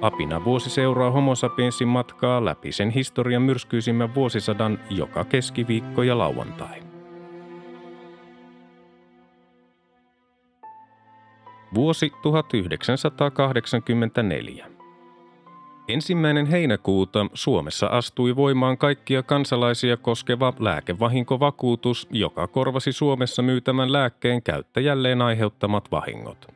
Apina vuosi seuraa homo sapiensin matkaa läpi sen historian myrskyisimmän vuosisadan joka keskiviikko ja lauantai. Vuosi 1984. Ensimmäinen heinäkuuta Suomessa astui voimaan kaikkia kansalaisia koskeva lääkevahinkovakuutus, joka korvasi Suomessa myytämän lääkkeen käyttäjälleen aiheuttamat vahingot.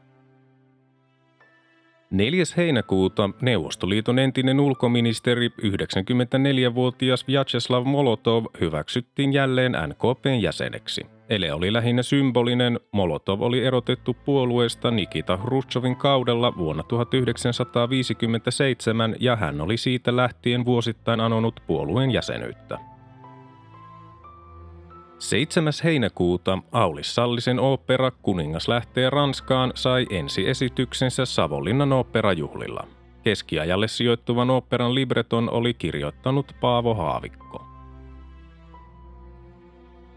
4. heinäkuuta Neuvostoliiton entinen ulkoministeri 94-vuotias Vyacheslav Molotov hyväksyttiin jälleen NKPn jäseneksi. Ele oli lähinnä symbolinen. Molotov oli erotettu puolueesta Nikita Hrushovin kaudella vuonna 1957 ja hän oli siitä lähtien vuosittain anonut puolueen jäsenyyttä. 7. heinäkuuta Aulis Sallisen opera Kuningas lähtee Ranskaan sai ensiesityksensä Savonlinnan oopperajuhlilla. Keskiajalle sijoittuvan oopperan libreton oli kirjoittanut Paavo Haavikko.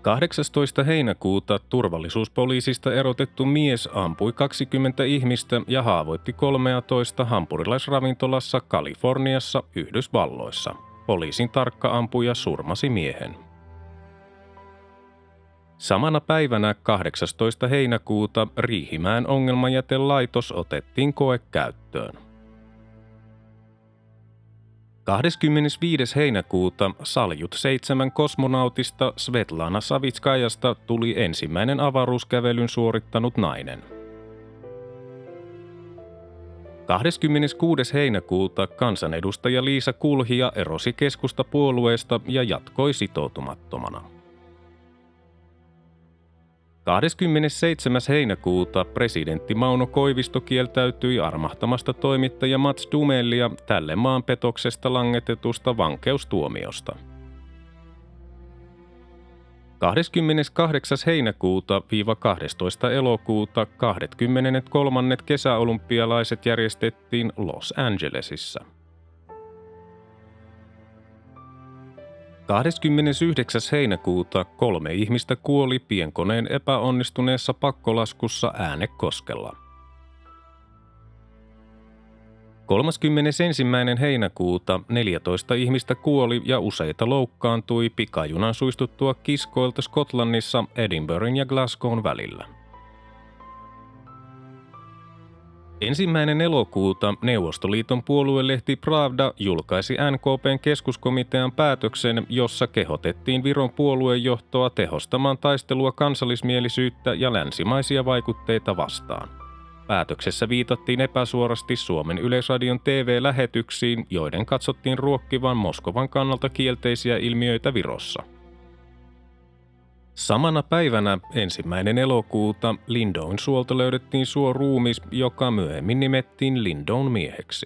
18. heinäkuuta turvallisuuspoliisista erotettu mies ampui 20 ihmistä ja haavoitti 13 hampurilaisravintolassa Kaliforniassa, Yhdysvalloissa. Poliisin tarkka ampuja surmasi miehen. Samana päivänä 18. heinäkuuta Riihimäen ongelmajätelaitos otettiin koekäyttöön. 25. heinäkuuta Saljut seitsemän kosmonautista Svetlana Savitskajasta tuli ensimmäinen avaruuskävelyn suorittanut nainen. 26. heinäkuuta kansanedustaja Liisa Kulhia erosi keskustapuolueesta ja jatkoi sitoutumattomana. 27. heinäkuuta presidentti Mauno Koivisto kieltäytyi armahtamasta toimittaja Mats Dumellia tälle maanpetoksesta langetetusta vankeustuomiosta. 28. heinäkuuta 12. elokuuta 23. kesäolympialaiset järjestettiin Los Angelesissa. 29. heinäkuuta kolme ihmistä kuoli pienkoneen epäonnistuneessa pakkolaskussa Äänekoskella. 31. heinäkuuta 14 ihmistä kuoli ja useita loukkaantui pikajunan suistuttua kiskoilta Skotlannissa Edinburghin ja Glasgown välillä. Ensimmäinen elokuuta Neuvostoliiton puoluelehti Pravda julkaisi NKPn keskuskomitean päätöksen, jossa kehotettiin Viron puoluejohtoa tehostamaan taistelua kansallismielisyyttä ja länsimaisia vaikutteita vastaan. Päätöksessä viitattiin epäsuorasti Suomen Yleisradion TV-lähetyksiin, joiden katsottiin ruokkivan Moskovan kannalta kielteisiä ilmiöitä Virossa – Samana päivänä ensimmäinen elokuuta Lindown suolta löydettiin suo ruumis, joka myöhemmin nimettiin Lindown mieheksi.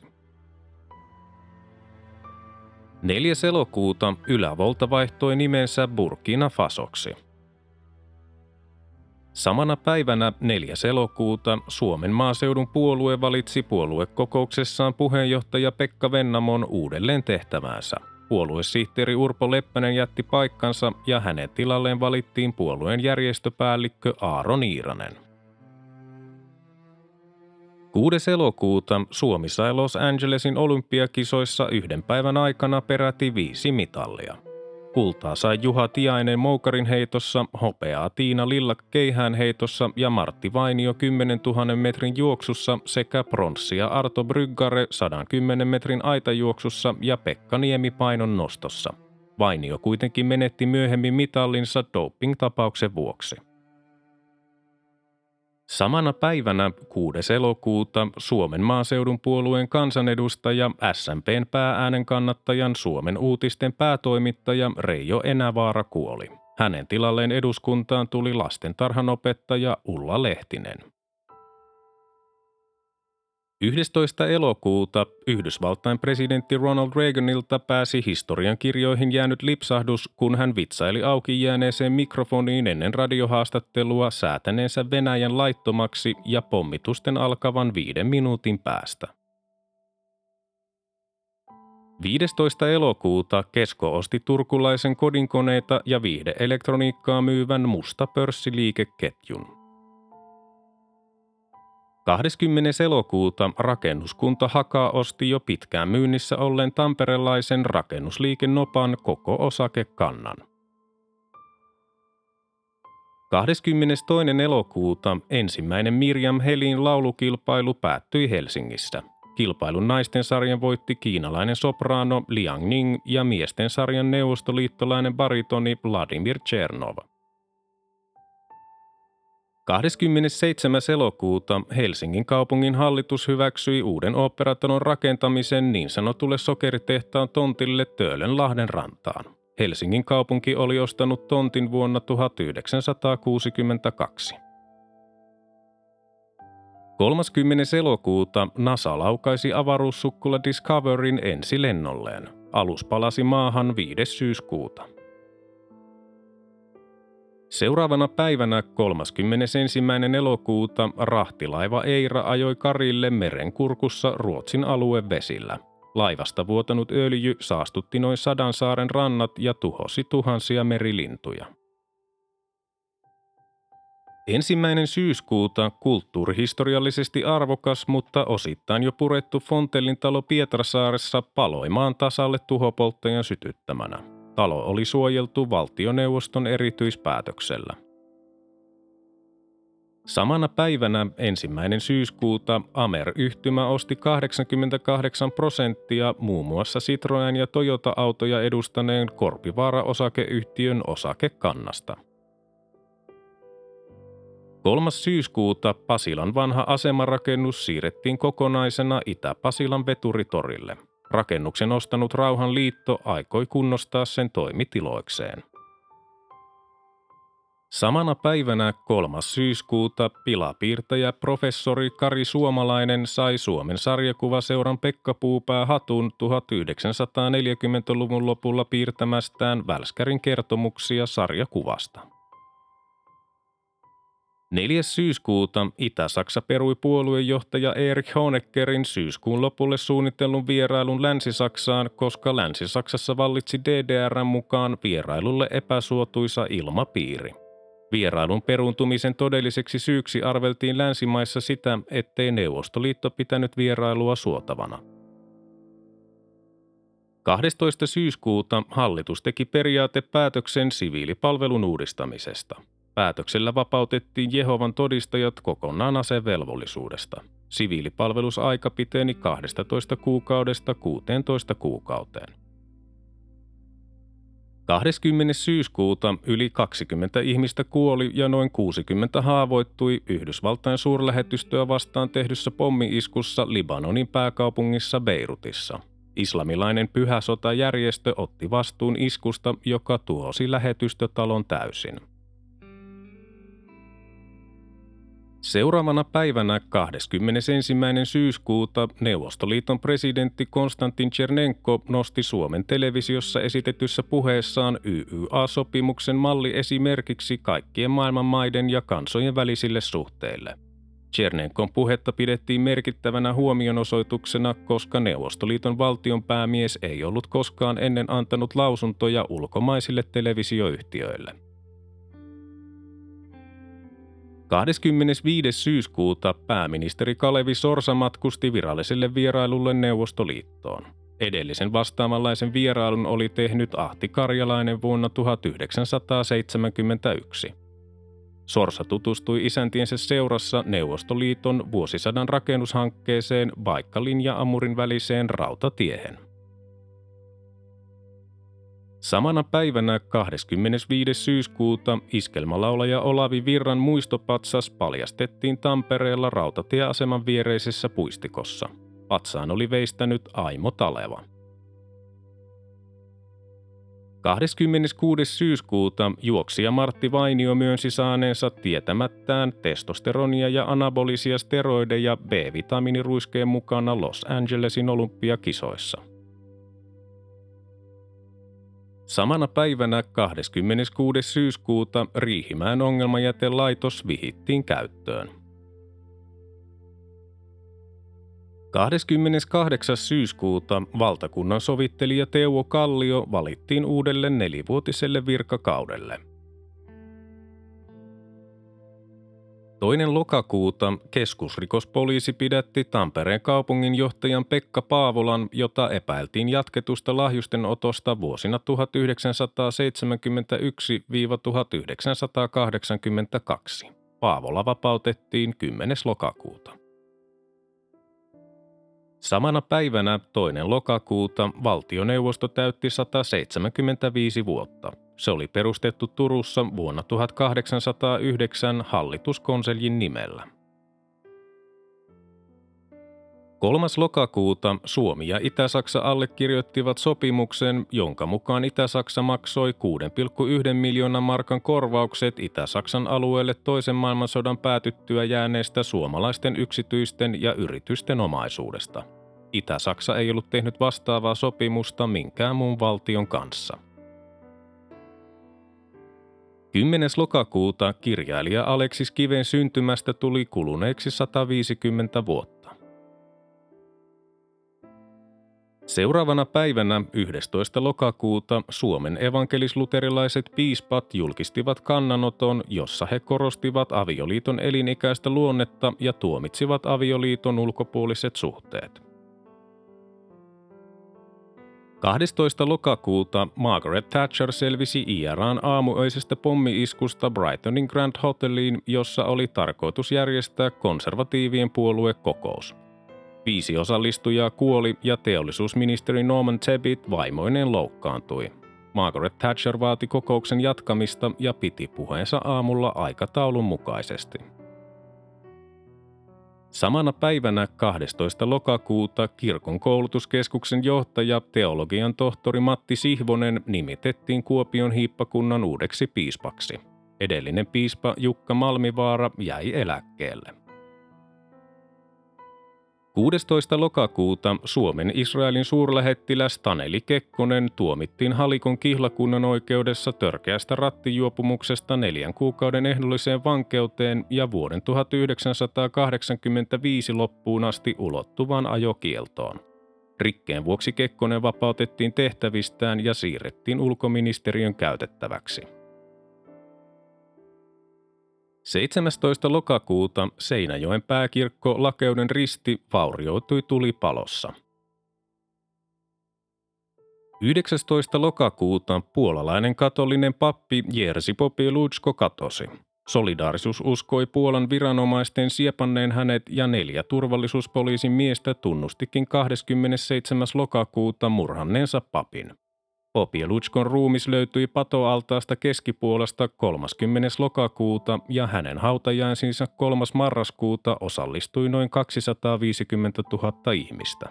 4. elokuuta ylävolta vaihtoi nimensä Burkina Fasoksi. Samana päivänä 4. elokuuta Suomen maaseudun puolue valitsi puoluekokouksessaan puheenjohtaja Pekka Vennamon uudelleen tehtäväänsä – Puoluesihteeri Urpo Leppänen jätti paikkansa ja hänen tilalleen valittiin puolueen järjestöpäällikkö Aaron Iiranen. 6. elokuuta Suomi sai Los Angelesin olympiakisoissa yhden päivän aikana peräti viisi mitallia – Kultaa sai Juha Tiainen Moukarin heitossa, hopeaa Tiina Lillak keihään heitossa ja Martti Vainio 10 000 metrin juoksussa sekä pronssia Arto Bryggare 110 metrin aitajuoksussa ja Pekka Niemi painon nostossa. Vainio kuitenkin menetti myöhemmin mitallinsa doping-tapauksen vuoksi. Samana päivänä 6. elokuuta Suomen maaseudun puolueen kansanedustaja SMPn päääänen kannattajan Suomen uutisten päätoimittaja Reijo Enävaara kuoli. Hänen tilalleen eduskuntaan tuli lastentarhanopettaja Ulla Lehtinen. 11. elokuuta Yhdysvaltain presidentti Ronald Reaganilta pääsi historian kirjoihin jäänyt lipsahdus, kun hän vitsaili auki jääneeseen mikrofoniin ennen radiohaastattelua säätäneensä Venäjän laittomaksi ja pommitusten alkavan viiden minuutin päästä. 15. elokuuta Kesko osti turkulaisen kodinkoneita ja viihdeelektroniikkaa myyvän musta pörssiliikeketjun. 20. elokuuta rakennuskunta Haka osti jo pitkään myynnissä olleen tamperelaisen rakennusliike Nopan koko osakekannan. 22. elokuuta ensimmäinen Mirjam Helin laulukilpailu päättyi Helsingissä. Kilpailun naisten sarjan voitti kiinalainen sopraano Liang Ning ja miesten sarjan neuvostoliittolainen baritoni Vladimir Chernov. 27. elokuuta Helsingin kaupungin hallitus hyväksyi uuden oopperatalon rakentamisen niin sanotulle sokeritehtaan tontille Töölönlahden rantaan. Helsingin kaupunki oli ostanut tontin vuonna 1962. 30. elokuuta NASA laukaisi avaruussukkula Discoverin ensilennolleen. Alus palasi maahan 5. syyskuuta. Seuraavana päivänä 31. elokuuta rahtilaiva Eira ajoi Karille merenkurkussa Ruotsin aluevesillä. Laivasta vuotanut öljy saastutti noin sadan saaren rannat ja tuhosi tuhansia merilintuja. Ensimmäinen syyskuuta kulttuurihistoriallisesti arvokas, mutta osittain jo purettu Fontellin talo Pietrasaaressa paloi maan tasalle tuhopolttajan sytyttämänä. Talo oli suojeltu valtioneuvoston erityispäätöksellä. Samana päivänä ensimmäinen syyskuuta Amer-yhtymä osti 88 prosenttia muun muassa Citroen ja Toyota-autoja edustaneen Korpivaara-osakeyhtiön osakekannasta. 3. syyskuuta Pasilan vanha asemarakennus siirrettiin kokonaisena Itä-Pasilan veturitorille – Rakennuksen ostanut Rauhan liitto aikoi kunnostaa sen toimitiloikseen. Samana päivänä 3. syyskuuta pilapiirtäjä professori Kari Suomalainen sai Suomen sarjakuvaseuran Pekka Puupää hatun 1940-luvun lopulla piirtämästään Välskärin kertomuksia sarjakuvasta. 4. syyskuuta Itä-Saksa perui puoluejohtaja Erich Honeckerin syyskuun lopulle suunnitellun vierailun Länsi-Saksaan, koska Länsi-Saksassa vallitsi DDRn mukaan vierailulle epäsuotuisa ilmapiiri. Vierailun peruuntumisen todelliseksi syyksi arveltiin länsimaissa sitä, ettei Neuvostoliitto pitänyt vierailua suotavana. 12. syyskuuta hallitus teki periaatepäätöksen siviilipalvelun uudistamisesta – Päätöksellä vapautettiin Jehovan todistajat kokonaan asevelvollisuudesta. Siviilipalvelusaika piteni 12 kuukaudesta 16 kuukauteen. 20. syyskuuta yli 20 ihmistä kuoli ja noin 60 haavoittui Yhdysvaltain suurlähetystöä vastaan tehdyssä pommiiskussa Libanonin pääkaupungissa Beirutissa. Islamilainen pyhä sotajärjestö otti vastuun iskusta, joka tuhosi lähetystötalon täysin. Seuraavana päivänä 21. syyskuuta Neuvostoliiton presidentti Konstantin Chernenko nosti Suomen televisiossa esitetyssä puheessaan YYA-sopimuksen malli esimerkiksi kaikkien maailman maiden ja kansojen välisille suhteille. Chernenkon puhetta pidettiin merkittävänä huomionosoituksena, koska Neuvostoliiton valtionpäämies ei ollut koskaan ennen antanut lausuntoja ulkomaisille televisioyhtiöille – 25. syyskuuta pääministeri Kalevi Sorsa matkusti viralliselle vierailulle Neuvostoliittoon. Edellisen vastaavanlaisen vierailun oli tehnyt Ahti Karjalainen vuonna 1971. Sorsa tutustui isäntiensä seurassa Neuvostoliiton vuosisadan rakennushankkeeseen Baikkalin ja Amurin väliseen rautatiehen. Samana päivänä 25. syyskuuta iskelmälaulaja Olavi Virran muistopatsas paljastettiin Tampereella rautatieaseman viereisessä puistikossa. Patsaan oli veistänyt Aimo Taleva. 26. syyskuuta juoksija Martti Vainio myönsi saaneensa tietämättään testosteronia ja anabolisia steroideja B-vitamiiniruiskeen mukana Los Angelesin olympiakisoissa. Samana päivänä 26. syyskuuta Riihimäen ongelmajätelaitos vihittiin käyttöön. 28. syyskuuta valtakunnan sovittelija Teuvo Kallio valittiin uudelle nelivuotiselle virkakaudelle. Toinen lokakuuta keskusrikospoliisi pidätti Tampereen kaupunginjohtajan Pekka Paavolan, jota epäiltiin jatketusta lahjusten otosta vuosina 1971-1982. Paavola vapautettiin 10. lokakuuta. Samana päivänä toinen lokakuuta valtioneuvosto täytti 175 vuotta. Se oli perustettu Turussa vuonna 1809 hallituskonseljin nimellä. 3. lokakuuta Suomi ja Itä-Saksa allekirjoittivat sopimuksen, jonka mukaan Itä-Saksa maksoi 6,1 miljoonan markan korvaukset Itä-Saksan alueelle toisen maailmansodan päätyttyä jääneestä suomalaisten yksityisten ja yritysten omaisuudesta. Itä-Saksa ei ollut tehnyt vastaavaa sopimusta minkään muun valtion kanssa. 10. lokakuuta kirjailija Aleksis Kiven syntymästä tuli kuluneeksi 150 vuotta. Seuraavana päivänä 11. lokakuuta Suomen evankelisluterilaiset piispat julkistivat kannanoton, jossa he korostivat avioliiton elinikäistä luonnetta ja tuomitsivat avioliiton ulkopuoliset suhteet. 12. lokakuuta Margaret Thatcher selvisi IRAn aamuöisestä pommiiskusta Brightonin Grand Hoteliin, jossa oli tarkoitus järjestää konservatiivien puoluekokous. Viisi osallistujaa kuoli ja teollisuusministeri Norman Tebbit vaimoineen loukkaantui. Margaret Thatcher vaati kokouksen jatkamista ja piti puheensa aamulla aikataulun mukaisesti. Samana päivänä 12. lokakuuta kirkon koulutuskeskuksen johtaja teologian tohtori Matti Sihvonen nimitettiin Kuopion hiippakunnan uudeksi piispaksi. Edellinen piispa Jukka Malmivaara jäi eläkkeelle. 16. lokakuuta Suomen Israelin suurlähettiläs Taneli Kekkonen tuomittiin Halikon kihlakunnan oikeudessa törkeästä rattijuopumuksesta neljän kuukauden ehdolliseen vankeuteen ja vuoden 1985 loppuun asti ulottuvan ajokieltoon. Rikkeen vuoksi Kekkonen vapautettiin tehtävistään ja siirrettiin ulkoministeriön käytettäväksi. 17. lokakuuta Seinäjoen pääkirkko Lakeuden risti vaurioitui tulipalossa. 19. lokakuuta puolalainen katolinen pappi Jerzy Popieluchko katosi. Solidaarisuus uskoi Puolan viranomaisten siepanneen hänet ja neljä turvallisuuspoliisin miestä tunnustikin 27. lokakuuta murhanneensa papin. Popielutskon ruumis löytyi patoaltaasta keskipuolesta 30. lokakuuta ja hänen hautajaisiinsa 3. marraskuuta osallistui noin 250 000 ihmistä.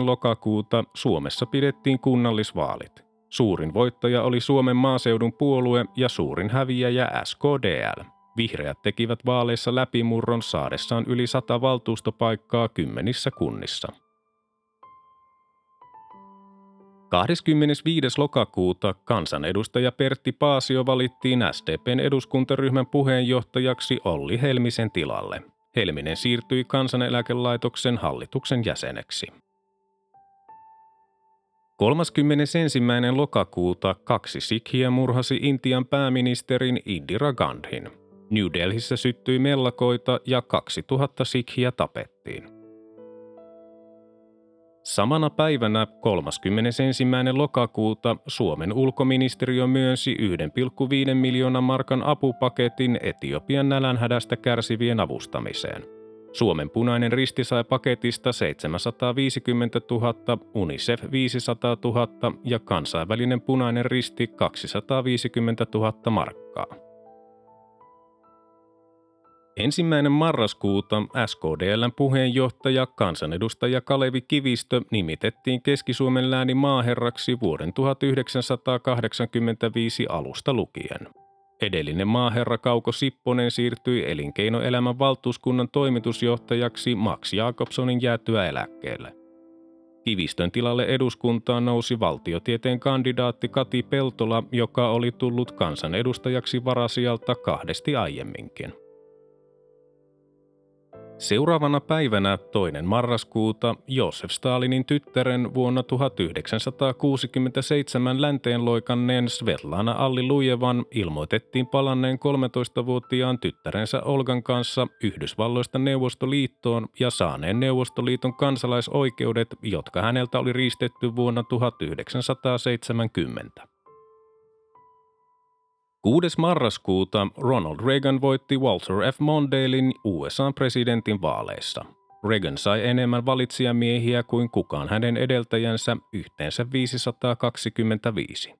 21-22. lokakuuta Suomessa pidettiin kunnallisvaalit. Suurin voittaja oli Suomen maaseudun puolue ja suurin häviäjä SKDL. Vihreät tekivät vaaleissa läpimurron saadessaan yli sata valtuustopaikkaa kymmenissä kunnissa. 25. lokakuuta kansanedustaja Pertti Paasio valittiin SDPn eduskuntaryhmän puheenjohtajaksi Olli Helmisen tilalle. Helminen siirtyi kansaneläkelaitoksen hallituksen jäseneksi. 31. lokakuuta kaksi sikhiä murhasi Intian pääministerin Indira Gandhin. New Delhissä syttyi mellakoita ja 2000 sikhiä tapettiin. Samana päivänä 31. lokakuuta Suomen ulkoministeriö myönsi 1,5 miljoonan markan apupaketin Etiopian nälänhädästä kärsivien avustamiseen. Suomen punainen risti sai paketista 750 000, UNICEF 500 000 ja kansainvälinen punainen risti 250 000 markkaa. Ensimmäinen marraskuuta SKDLn puheenjohtaja kansanedustaja Kalevi Kivistö nimitettiin Keski-Suomen läänin maaherraksi vuoden 1985 alusta lukien. Edellinen maaherra Kauko Sipponen siirtyi elinkeinoelämän valtuuskunnan toimitusjohtajaksi Max Jakobsonin jäätyä eläkkeelle. Kivistön tilalle eduskuntaan nousi valtiotieteen kandidaatti Kati Peltola, joka oli tullut kansanedustajaksi varasijalta kahdesti aiemminkin. Seuraavana päivänä toinen marraskuuta Josef Stalinin tyttären vuonna 1967 länteen loikanneen Svetlana Allilujevan ilmoitettiin palanneen 13-vuotiaan tyttärensä Olgan kanssa Yhdysvalloista Neuvostoliittoon ja saaneen Neuvostoliiton kansalaisoikeudet, jotka häneltä oli riistetty vuonna 1970. 6. marraskuuta Ronald Reagan voitti Walter F. Mondalein USA-presidentin vaaleissa. Reagan sai enemmän valitsijamiehiä kuin kukaan hänen edeltäjänsä, yhteensä 525.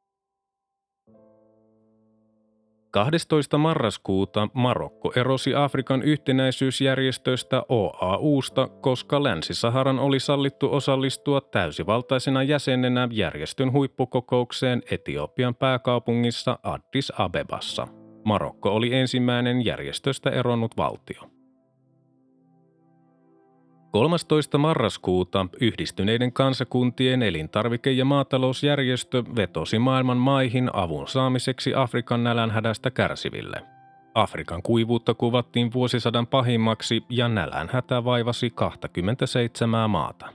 12. marraskuuta Marokko erosi Afrikan yhtenäisyysjärjestöstä OAUsta, koska Länsi-Saharan oli sallittu osallistua täysivaltaisena jäsenenä järjestön huippukokoukseen Etiopian pääkaupungissa Addis Abebassa. Marokko oli ensimmäinen järjestöstä eronnut valtio. 13. marraskuuta yhdistyneiden kansakuntien elintarvike- ja maatalousjärjestö vetosi maailman maihin avun saamiseksi Afrikan nälänhädästä kärsiville. Afrikan kuivuutta kuvattiin vuosisadan pahimmaksi ja nälänhätä vaivasi 27 maata.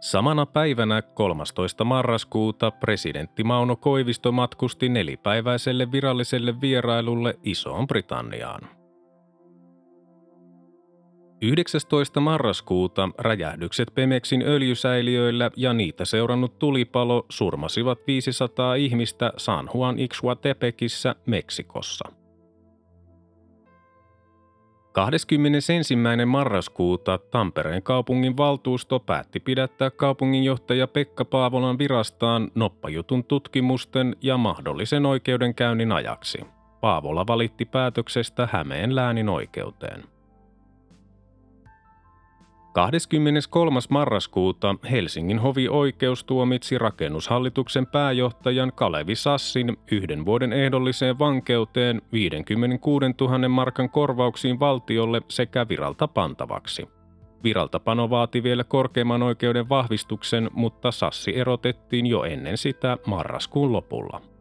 Samana päivänä 13. marraskuuta presidentti Mauno Koivisto matkusti nelipäiväiselle viralliselle vierailulle Isoon Britanniaan. 19. marraskuuta räjähdykset Pemeksin öljysäiliöillä ja niitä seurannut tulipalo surmasivat 500 ihmistä San Juan Ixhuatepekissä Meksikossa. 21. marraskuuta Tampereen kaupungin valtuusto päätti pidättää kaupunginjohtaja Pekka Paavolan virastaan noppajutun tutkimusten ja mahdollisen oikeudenkäynnin ajaksi. Paavola valitti päätöksestä Hämeen läänin oikeuteen. 23. marraskuuta Helsingin hovioikeus tuomitsi rakennushallituksen pääjohtajan Kalevi Sassin yhden vuoden ehdolliseen vankeuteen 56 000 markan korvauksiin valtiolle sekä viralta pantavaksi. Viraltapano vaati vielä korkeimman oikeuden vahvistuksen, mutta Sassi erotettiin jo ennen sitä marraskuun lopulla.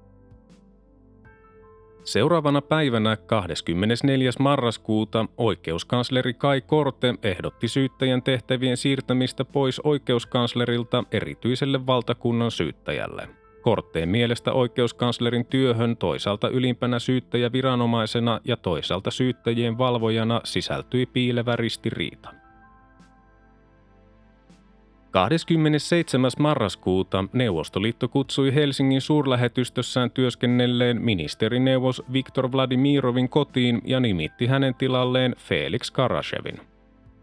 Seuraavana päivänä 24. marraskuuta oikeuskansleri Kai Korte ehdotti syyttäjän tehtävien siirtämistä pois oikeuskanslerilta erityiselle valtakunnan syyttäjälle. Kortteen mielestä oikeuskanslerin työhön toisaalta ylimpänä syyttäjäviranomaisena ja toisaalta syyttäjien valvojana sisältyi piilevä ristiriita. 27. marraskuuta Neuvostoliitto kutsui Helsingin suurlähetystössään työskennelleen ministerineuvos Viktor Vladimirovin kotiin ja nimitti hänen tilalleen Felix Karashevin.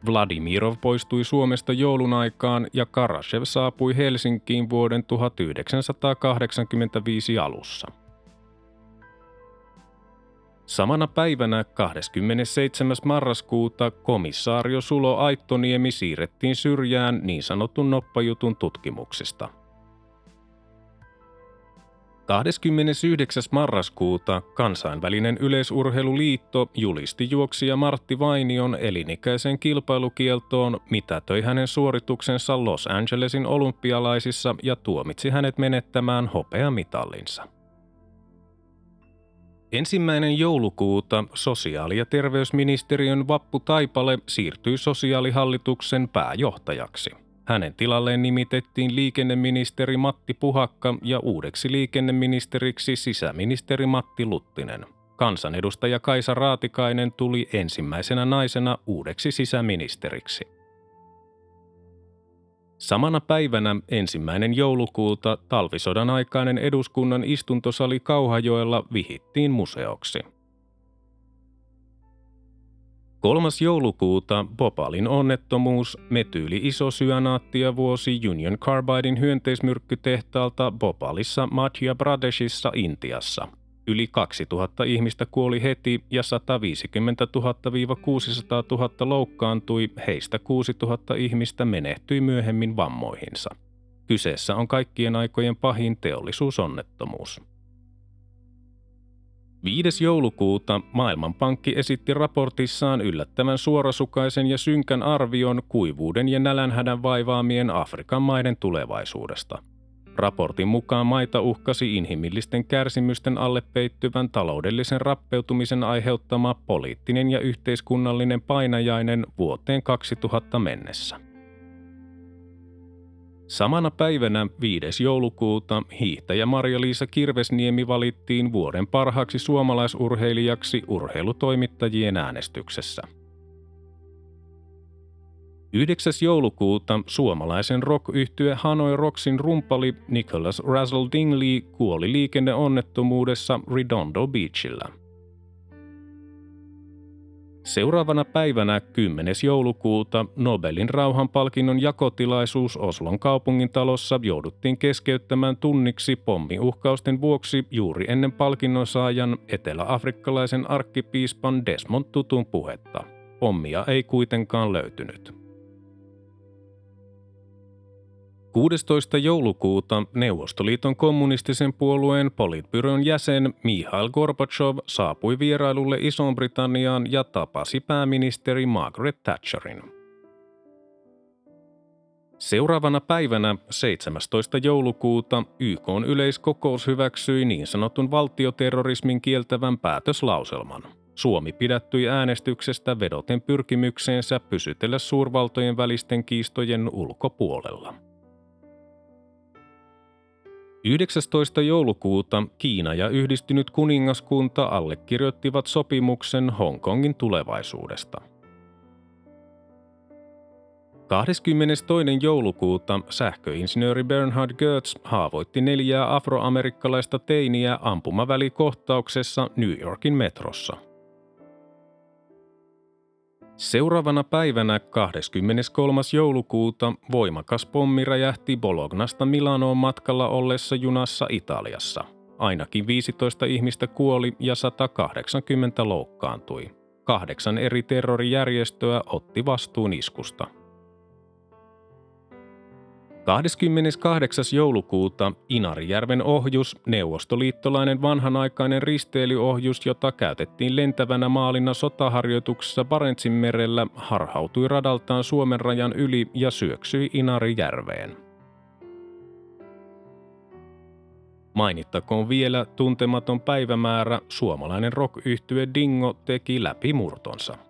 Vladimirov poistui Suomesta joulun aikaan ja Karashev saapui Helsinkiin vuoden 1985 alussa. Samana päivänä 27. marraskuuta komissaario Sulo Aittoniemi siirrettiin syrjään niin sanotun noppajutun tutkimuksista. 29. marraskuuta kansainvälinen yleisurheiluliitto julisti juoksija Martti Vainion elinikäisen kilpailukieltoon, mitätöi hänen suorituksensa Los Angelesin olympialaisissa ja tuomitsi hänet menettämään hopeamitallinsa. Ensimmäinen joulukuuta sosiaali- ja terveysministeriön Vappu Taipale siirtyi sosiaalihallituksen pääjohtajaksi. Hänen tilalleen nimitettiin liikenneministeri Matti Puhakka ja uudeksi liikenneministeriksi sisäministeri Matti Luttinen. Kansanedustaja Kaisa Raatikainen tuli ensimmäisenä naisena uudeksi sisäministeriksi. Samana päivänä ensimmäinen joulukuuta talvisodan aikainen eduskunnan istuntosali Kauhajoella vihittiin museoksi. 3. joulukuuta Bopalin onnettomuus metyyli isosyaanaattia vuosi Union Carbidein hyönteismyrkkytehtaalta Bopalissa Madhya Pradeshissa Intiassa. Yli 2000 ihmistä kuoli heti ja 150 000-600 000 loukkaantui, heistä 6 000 ihmistä menehtyi myöhemmin vammoihinsa. Kyseessä on kaikkien aikojen pahin teollisuusonnettomuus. 5. joulukuuta Maailmanpankki esitti raportissaan yllättävän suorasukaisen ja synkän arvion kuivuuden ja nälänhädän vaivaamien Afrikan maiden tulevaisuudesta – Raportin mukaan maita uhkasi inhimillisten kärsimysten alle peittyvän taloudellisen rappeutumisen aiheuttama poliittinen ja yhteiskunnallinen painajainen vuoteen 2000 mennessä. Samana päivänä 5. joulukuuta hiihtäjä Marja-Liisa Kirvesniemi valittiin vuoden parhaaksi suomalaisurheilijaksi urheilutoimittajien äänestyksessä – 9. joulukuuta suomalaisen rock Hanoi Rocksin rumpali Nicholas Razzle Dingley kuoli liikenneonnettomuudessa Redondo Beachillä. Seuraavana päivänä 10. joulukuuta Nobelin rauhanpalkinnon jakotilaisuus Oslon kaupungin talossa jouduttiin keskeyttämään tunniksi pommiuhkausten vuoksi juuri ennen palkinnon saajan eteläafrikkalaisen arkkipiispan Desmond Tutun puhetta. Pommia ei kuitenkaan löytynyt. 16. joulukuuta Neuvostoliiton kommunistisen puolueen politbyron jäsen Mihail Gorbachev saapui vierailulle Iso-Britanniaan ja tapasi pääministeri Margaret Thatcherin. Seuraavana päivänä 17. joulukuuta YK yleiskokous hyväksyi niin sanotun valtioterrorismin kieltävän päätöslauselman. Suomi pidättyi äänestyksestä vedoten pyrkimykseensä pysytellä suurvaltojen välisten kiistojen ulkopuolella. 19. joulukuuta Kiina ja yhdistynyt kuningaskunta allekirjoittivat sopimuksen Hongkongin tulevaisuudesta. 22. joulukuuta sähköinsinööri Bernhard Goetz haavoitti neljää afroamerikkalaista teiniä ampumavälikohtauksessa New Yorkin metrossa – Seuraavana päivänä 23. joulukuuta voimakas pommi räjähti Bolognasta Milanoon matkalla ollessa junassa Italiassa. Ainakin 15 ihmistä kuoli ja 180 loukkaantui. Kahdeksan eri terrorijärjestöä otti vastuun iskusta – 28. joulukuuta Inarijärven ohjus, neuvostoliittolainen vanhanaikainen risteilyohjus, jota käytettiin lentävänä maalina sotaharjoituksessa Barentsin merellä, harhautui radaltaan Suomen rajan yli ja syöksyi Inarijärveen. Mainittakoon vielä tuntematon päivämäärä, suomalainen rock Dingo teki läpimurtonsa –